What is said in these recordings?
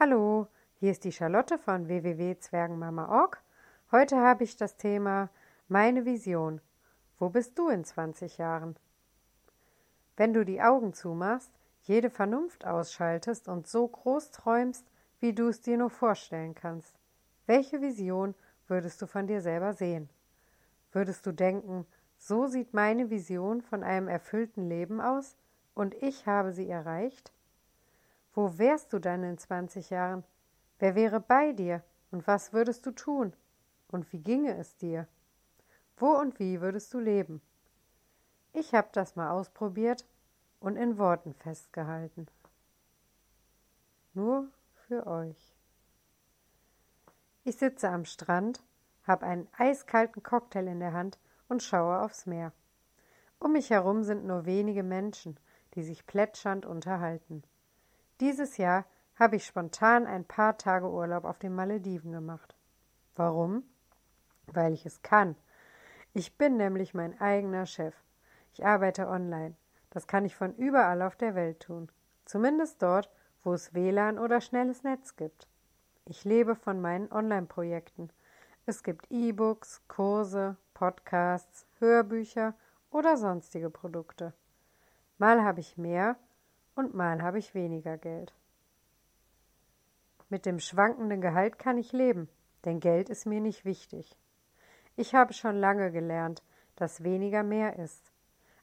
Hallo, hier ist die Charlotte von www.zwergenmama.org. Heute habe ich das Thema Meine Vision. Wo bist du in 20 Jahren? Wenn du die Augen zumachst, jede Vernunft ausschaltest und so groß träumst, wie du es dir nur vorstellen kannst, welche Vision würdest du von dir selber sehen? Würdest du denken, so sieht meine Vision von einem erfüllten Leben aus und ich habe sie erreicht? Wo wärst du dann in zwanzig Jahren? Wer wäre bei dir? Und was würdest du tun? Und wie ginge es dir? Wo und wie würdest du leben? Ich habe das mal ausprobiert und in Worten festgehalten. Nur für euch. Ich sitze am Strand, habe einen eiskalten Cocktail in der Hand und schaue aufs Meer. Um mich herum sind nur wenige Menschen, die sich plätschernd unterhalten. Dieses Jahr habe ich spontan ein paar Tage Urlaub auf den Malediven gemacht. Warum? Weil ich es kann. Ich bin nämlich mein eigener Chef. Ich arbeite online. Das kann ich von überall auf der Welt tun. Zumindest dort, wo es WLAN oder schnelles Netz gibt. Ich lebe von meinen Online-Projekten. Es gibt E-Books, Kurse, Podcasts, Hörbücher oder sonstige Produkte. Mal habe ich mehr, und mal habe ich weniger Geld. Mit dem schwankenden Gehalt kann ich leben, denn Geld ist mir nicht wichtig. Ich habe schon lange gelernt, dass weniger mehr ist.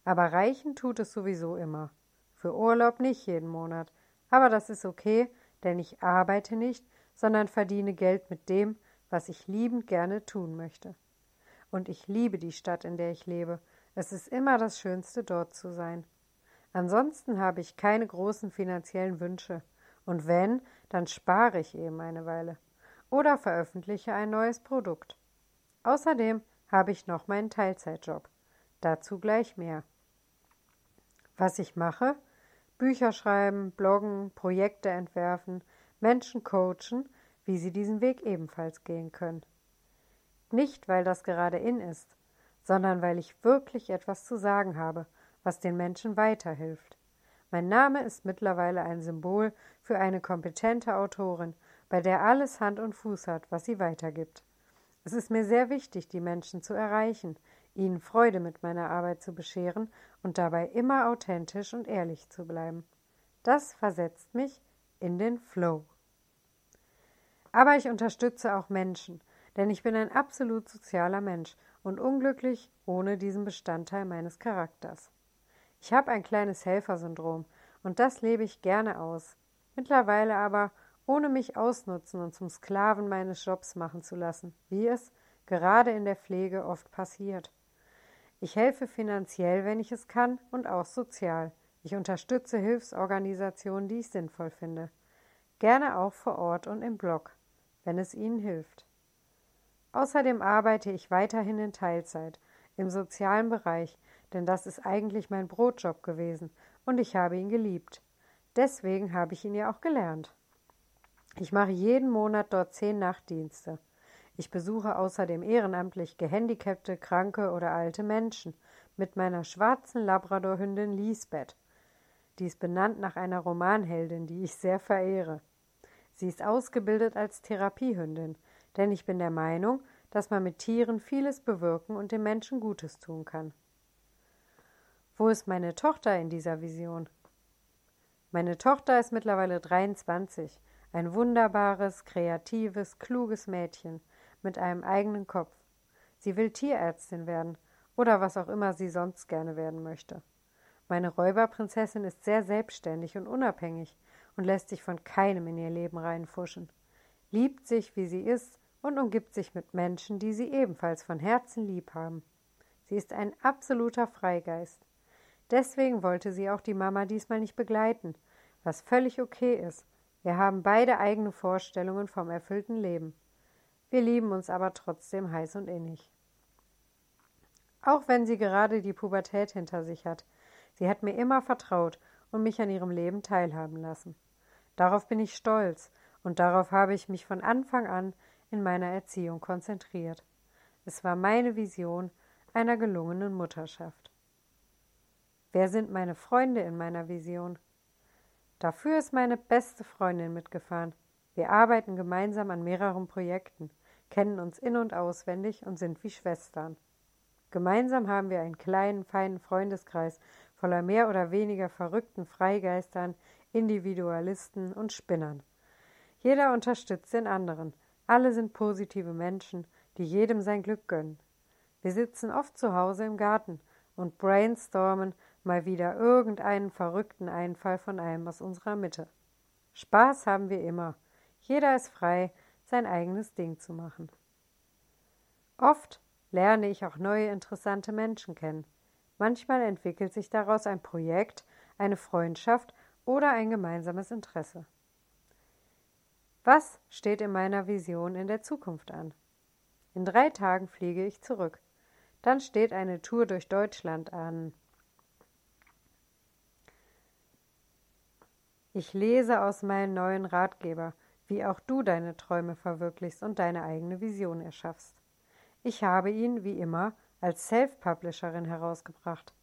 Aber reichen tut es sowieso immer. Für Urlaub nicht jeden Monat. Aber das ist okay, denn ich arbeite nicht, sondern verdiene Geld mit dem, was ich liebend gerne tun möchte. Und ich liebe die Stadt, in der ich lebe. Es ist immer das Schönste, dort zu sein. Ansonsten habe ich keine großen finanziellen Wünsche. Und wenn, dann spare ich eben eine Weile. Oder veröffentliche ein neues Produkt. Außerdem habe ich noch meinen Teilzeitjob. Dazu gleich mehr. Was ich mache? Bücher schreiben, bloggen, Projekte entwerfen, Menschen coachen, wie sie diesen Weg ebenfalls gehen können. Nicht, weil das gerade in ist, sondern weil ich wirklich etwas zu sagen habe was den Menschen weiterhilft. Mein Name ist mittlerweile ein Symbol für eine kompetente Autorin, bei der alles Hand und Fuß hat, was sie weitergibt. Es ist mir sehr wichtig, die Menschen zu erreichen, ihnen Freude mit meiner Arbeit zu bescheren und dabei immer authentisch und ehrlich zu bleiben. Das versetzt mich in den Flow. Aber ich unterstütze auch Menschen, denn ich bin ein absolut sozialer Mensch und unglücklich ohne diesen Bestandteil meines Charakters. Ich habe ein kleines Helfersyndrom und das lebe ich gerne aus. Mittlerweile aber ohne mich ausnutzen und zum Sklaven meines Jobs machen zu lassen, wie es gerade in der Pflege oft passiert. Ich helfe finanziell, wenn ich es kann, und auch sozial. Ich unterstütze Hilfsorganisationen, die ich sinnvoll finde. Gerne auch vor Ort und im Blog, wenn es ihnen hilft. Außerdem arbeite ich weiterhin in Teilzeit im sozialen Bereich denn das ist eigentlich mein Brotjob gewesen und ich habe ihn geliebt. Deswegen habe ich ihn ja auch gelernt. Ich mache jeden Monat dort zehn Nachtdienste. Ich besuche außerdem ehrenamtlich gehandicapte, kranke oder alte Menschen mit meiner schwarzen Labradorhündin Lisbeth. Die ist benannt nach einer Romanheldin, die ich sehr verehre. Sie ist ausgebildet als Therapiehündin, denn ich bin der Meinung, dass man mit Tieren vieles bewirken und den Menschen Gutes tun kann. Wo ist meine Tochter in dieser Vision? Meine Tochter ist mittlerweile 23, ein wunderbares, kreatives, kluges Mädchen mit einem eigenen Kopf. Sie will Tierärztin werden oder was auch immer sie sonst gerne werden möchte. Meine Räuberprinzessin ist sehr selbstständig und unabhängig und lässt sich von keinem in ihr Leben reinfuschen, liebt sich, wie sie ist und umgibt sich mit Menschen, die sie ebenfalls von Herzen lieb haben. Sie ist ein absoluter Freigeist. Deswegen wollte sie auch die Mama diesmal nicht begleiten, was völlig okay ist. Wir haben beide eigene Vorstellungen vom erfüllten Leben. Wir lieben uns aber trotzdem heiß und innig. Auch wenn sie gerade die Pubertät hinter sich hat, sie hat mir immer vertraut und mich an ihrem Leben teilhaben lassen. Darauf bin ich stolz und darauf habe ich mich von Anfang an in meiner Erziehung konzentriert. Es war meine Vision einer gelungenen Mutterschaft. Wer sind meine Freunde in meiner Vision? Dafür ist meine beste Freundin mitgefahren. Wir arbeiten gemeinsam an mehreren Projekten, kennen uns in und auswendig und sind wie Schwestern. Gemeinsam haben wir einen kleinen, feinen Freundeskreis voller mehr oder weniger verrückten Freigeistern, Individualisten und Spinnern. Jeder unterstützt den anderen. Alle sind positive Menschen, die jedem sein Glück gönnen. Wir sitzen oft zu Hause im Garten und brainstormen mal wieder irgendeinen verrückten Einfall von einem aus unserer Mitte. Spaß haben wir immer. Jeder ist frei, sein eigenes Ding zu machen. Oft lerne ich auch neue interessante Menschen kennen. Manchmal entwickelt sich daraus ein Projekt, eine Freundschaft oder ein gemeinsames Interesse. Was steht in meiner Vision in der Zukunft an? In drei Tagen fliege ich zurück. Dann steht eine Tour durch Deutschland an. Ich lese aus meinem neuen Ratgeber, wie auch du deine Träume verwirklichst und deine eigene Vision erschaffst. Ich habe ihn, wie immer, als Self-Publisherin herausgebracht.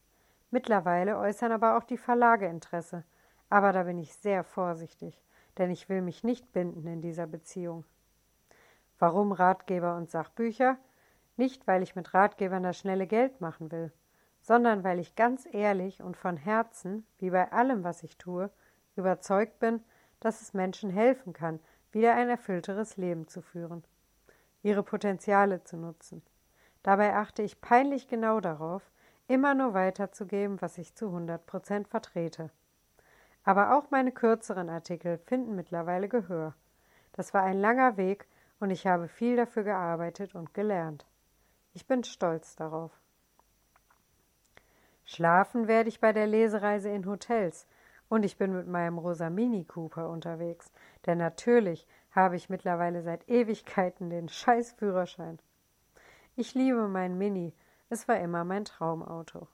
Mittlerweile äußern aber auch die Verlage Interesse, aber da bin ich sehr vorsichtig, denn ich will mich nicht binden in dieser Beziehung. Warum Ratgeber und Sachbücher? Nicht, weil ich mit Ratgebern das schnelle Geld machen will, sondern weil ich ganz ehrlich und von Herzen, wie bei allem, was ich tue, überzeugt bin, dass es Menschen helfen kann, wieder ein erfüllteres Leben zu führen ihre Potenziale zu nutzen. Dabei achte ich peinlich genau darauf, immer nur weiterzugeben, was ich zu 100 Prozent vertrete. Aber auch meine kürzeren Artikel finden mittlerweile Gehör. Das war ein langer Weg und ich habe viel dafür gearbeitet und gelernt. Ich bin stolz darauf. Schlafen werde ich bei der Lesereise in Hotels und ich bin mit meinem rosa Mini Cooper unterwegs, denn natürlich habe ich mittlerweile seit Ewigkeiten den Scheißführerschein. Ich liebe mein Mini, es war immer mein Traumauto.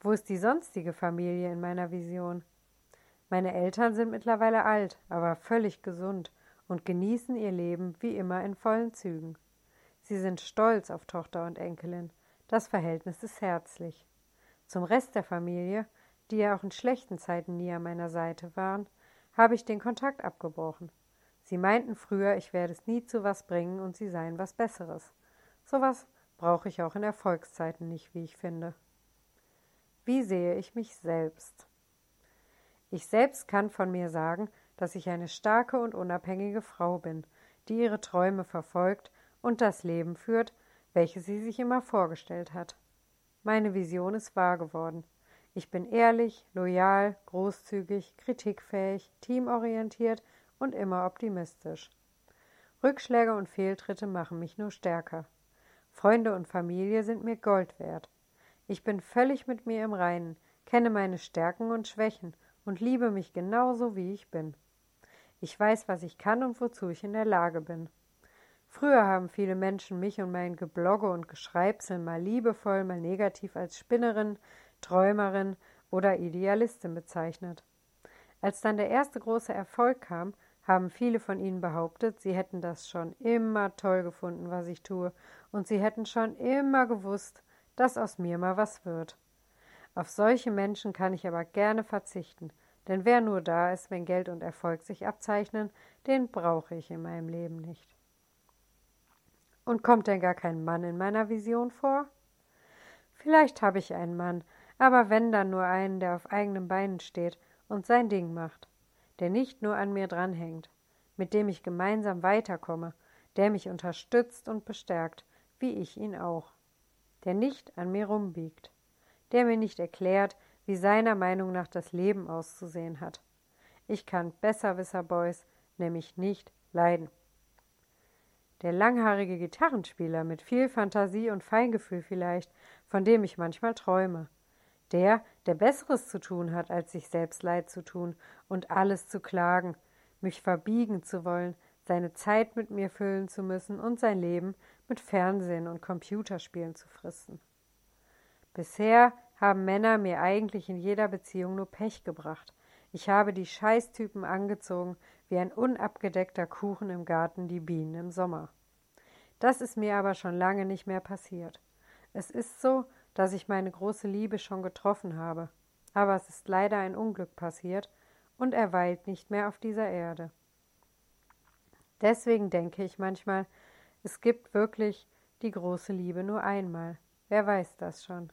Wo ist die sonstige Familie in meiner Vision? Meine Eltern sind mittlerweile alt, aber völlig gesund und genießen ihr Leben wie immer in vollen Zügen. Sie sind stolz auf Tochter und Enkelin. Das Verhältnis ist herzlich. Zum Rest der Familie, die ja auch in schlechten Zeiten nie an meiner Seite waren, habe ich den Kontakt abgebrochen. Sie meinten früher, ich werde es nie zu was bringen und sie seien was Besseres. Sowas brauche ich auch in Erfolgszeiten nicht, wie ich finde. Wie sehe ich mich selbst? Ich selbst kann von mir sagen, dass ich eine starke und unabhängige Frau bin, die ihre Träume verfolgt und das Leben führt, welches sie sich immer vorgestellt hat. Meine Vision ist wahr geworden. Ich bin ehrlich, loyal, großzügig, kritikfähig, teamorientiert und immer optimistisch. Rückschläge und Fehltritte machen mich nur stärker. Freunde und Familie sind mir Gold wert. Ich bin völlig mit mir im Reinen, kenne meine Stärken und Schwächen und liebe mich genauso, wie ich bin. Ich weiß, was ich kann und wozu ich in der Lage bin. Früher haben viele Menschen mich und mein Geblogge und Geschreibsel mal liebevoll, mal negativ als Spinnerin, Träumerin oder Idealistin bezeichnet. Als dann der erste große Erfolg kam, haben viele von ihnen behauptet, sie hätten das schon immer toll gefunden, was ich tue, und sie hätten schon immer gewusst, dass aus mir mal was wird. Auf solche Menschen kann ich aber gerne verzichten, denn wer nur da ist, wenn Geld und Erfolg sich abzeichnen, den brauche ich in meinem Leben nicht. Und kommt denn gar kein Mann in meiner Vision vor? Vielleicht habe ich einen Mann, aber wenn dann nur einen, der auf eigenen Beinen steht und sein Ding macht, der nicht nur an mir dranhängt, mit dem ich gemeinsam weiterkomme, der mich unterstützt und bestärkt, wie ich ihn auch, der nicht an mir rumbiegt, der mir nicht erklärt, wie seiner Meinung nach das Leben auszusehen hat. Ich kann Besserwisser Boys nämlich nicht leiden. Der langhaarige Gitarrenspieler mit viel Fantasie und Feingefühl vielleicht, von dem ich manchmal träume, der, der Besseres zu tun hat, als sich selbst Leid zu tun und alles zu klagen, mich verbiegen zu wollen, seine Zeit mit mir füllen zu müssen und sein Leben mit Fernsehen und Computerspielen zu fristen. Bisher haben Männer mir eigentlich in jeder Beziehung nur Pech gebracht. Ich habe die Scheißtypen angezogen, wie ein unabgedeckter Kuchen im Garten die Bienen im Sommer. Das ist mir aber schon lange nicht mehr passiert. Es ist so, dass ich meine große Liebe schon getroffen habe, aber es ist leider ein Unglück passiert, und er weilt nicht mehr auf dieser Erde. Deswegen denke ich manchmal, es gibt wirklich die große Liebe nur einmal. Wer weiß das schon?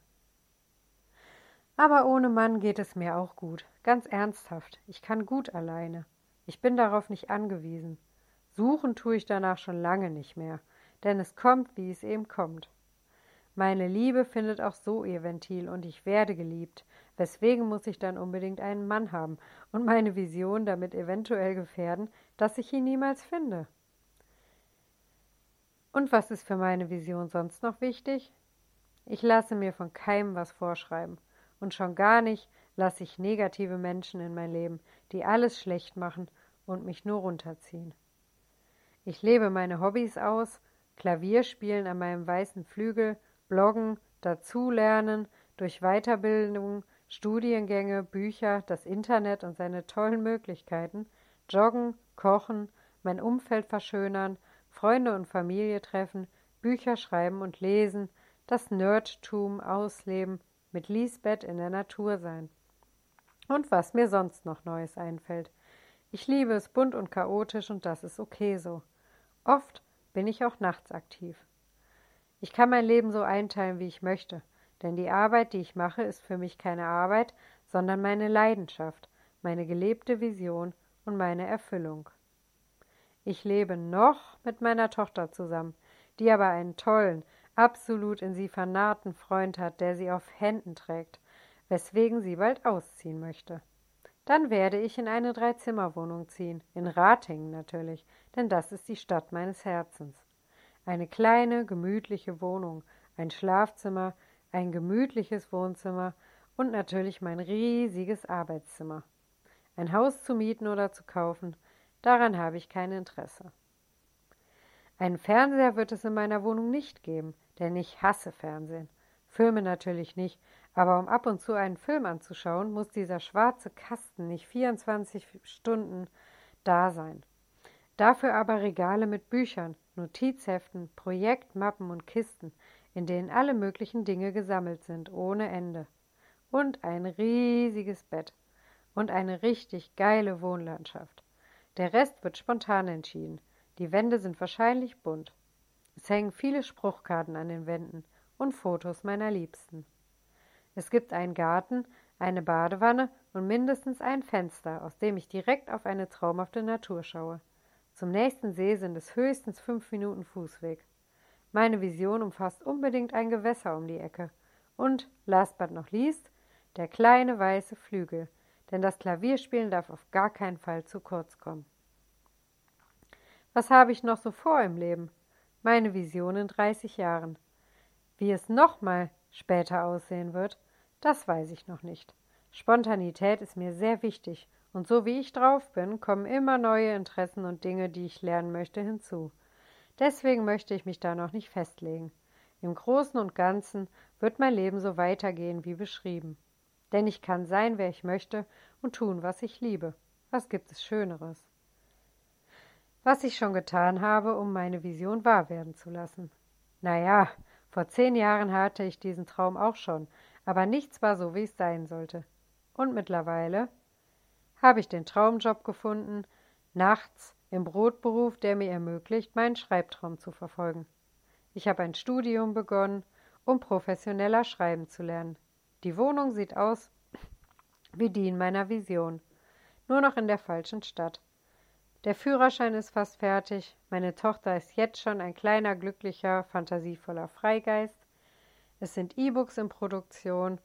Aber ohne Mann geht es mir auch gut. Ganz ernsthaft. Ich kann gut alleine. Ich bin darauf nicht angewiesen. Suchen tue ich danach schon lange nicht mehr, denn es kommt, wie es eben kommt. Meine Liebe findet auch so ihr Ventil und ich werde geliebt. Weswegen muss ich dann unbedingt einen Mann haben und meine Vision damit eventuell gefährden, dass ich ihn niemals finde? Und was ist für meine Vision sonst noch wichtig? Ich lasse mir von keinem was vorschreiben. Und schon gar nicht lasse ich negative Menschen in mein Leben, die alles schlecht machen und mich nur runterziehen. Ich lebe meine Hobbys aus, Klavier spielen an meinem weißen Flügel, bloggen, dazulernen, durch Weiterbildung, Studiengänge, Bücher, das Internet und seine tollen Möglichkeiten, joggen, kochen, mein Umfeld verschönern, Freunde und Familie treffen, Bücher schreiben und lesen, das Nerdtum ausleben, mit Lisbeth in der Natur sein. Und was mir sonst noch Neues einfällt. Ich liebe es bunt und chaotisch und das ist okay so. Oft bin ich auch nachts aktiv. Ich kann mein Leben so einteilen, wie ich möchte, denn die Arbeit, die ich mache, ist für mich keine Arbeit, sondern meine Leidenschaft, meine gelebte Vision und meine Erfüllung. Ich lebe noch mit meiner Tochter zusammen, die aber einen tollen, absolut in sie vernarrten Freund hat, der sie auf Händen trägt, weswegen sie bald ausziehen möchte. Dann werde ich in eine Dreizimmerwohnung ziehen, in Ratingen natürlich, denn das ist die Stadt meines Herzens. Eine kleine, gemütliche Wohnung, ein Schlafzimmer, ein gemütliches Wohnzimmer und natürlich mein riesiges Arbeitszimmer. Ein Haus zu mieten oder zu kaufen, daran habe ich kein Interesse. Einen Fernseher wird es in meiner Wohnung nicht geben, denn ich hasse Fernsehen. Filme natürlich nicht, aber um ab und zu einen Film anzuschauen, muss dieser schwarze Kasten nicht 24 Stunden da sein. Dafür aber Regale mit Büchern, Notizheften, Projektmappen und Kisten, in denen alle möglichen Dinge gesammelt sind, ohne Ende. Und ein riesiges Bett. Und eine richtig geile Wohnlandschaft. Der Rest wird spontan entschieden. Die Wände sind wahrscheinlich bunt. Es hängen viele Spruchkarten an den Wänden und Fotos meiner Liebsten. Es gibt einen Garten, eine Badewanne und mindestens ein Fenster, aus dem ich direkt auf eine traumhafte Natur schaue. Zum nächsten See sind es höchstens fünf Minuten Fußweg. Meine Vision umfasst unbedingt ein Gewässer um die Ecke. Und, last but not least, der kleine weiße Flügel, denn das Klavierspielen darf auf gar keinen Fall zu kurz kommen. Was habe ich noch so vor im Leben? Meine Vision in 30 Jahren. Wie es nochmal später aussehen wird, das weiß ich noch nicht. Spontanität ist mir sehr wichtig, und so wie ich drauf bin, kommen immer neue Interessen und Dinge, die ich lernen möchte, hinzu. Deswegen möchte ich mich da noch nicht festlegen. Im Großen und Ganzen wird mein Leben so weitergehen wie beschrieben. Denn ich kann sein, wer ich möchte und tun, was ich liebe. Was gibt es Schöneres? Was ich schon getan habe, um meine Vision wahr werden zu lassen. Na ja, vor zehn Jahren hatte ich diesen Traum auch schon, aber nichts war so, wie es sein sollte. Und mittlerweile habe ich den Traumjob gefunden, nachts im Brotberuf, der mir ermöglicht, meinen Schreibtraum zu verfolgen. Ich habe ein Studium begonnen, um professioneller schreiben zu lernen. Die Wohnung sieht aus wie die in meiner Vision, nur noch in der falschen Stadt. Der Führerschein ist fast fertig, meine Tochter ist jetzt schon ein kleiner, glücklicher, fantasievoller Freigeist. Es sind E-Books in Produktion.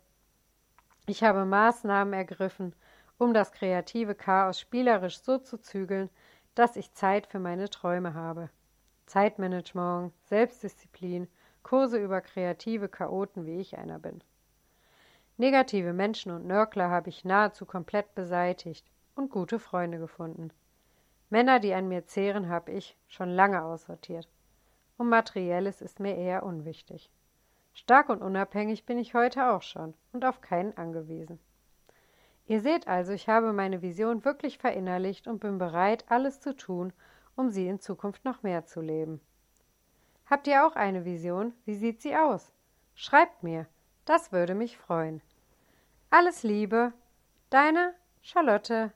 Ich habe Maßnahmen ergriffen, um das kreative Chaos spielerisch so zu zügeln, dass ich Zeit für meine Träume habe. Zeitmanagement, Selbstdisziplin, Kurse über kreative Chaoten, wie ich einer bin. Negative Menschen und Nörgler habe ich nahezu komplett beseitigt und gute Freunde gefunden. Männer, die an mir zehren, habe ich schon lange aussortiert. Und Materielles ist mir eher unwichtig. Stark und unabhängig bin ich heute auch schon und auf keinen angewiesen. Ihr seht also, ich habe meine Vision wirklich verinnerlicht und bin bereit, alles zu tun, um sie in Zukunft noch mehr zu leben. Habt ihr auch eine Vision? Wie sieht sie aus? Schreibt mir, das würde mich freuen. Alles Liebe, deine Charlotte.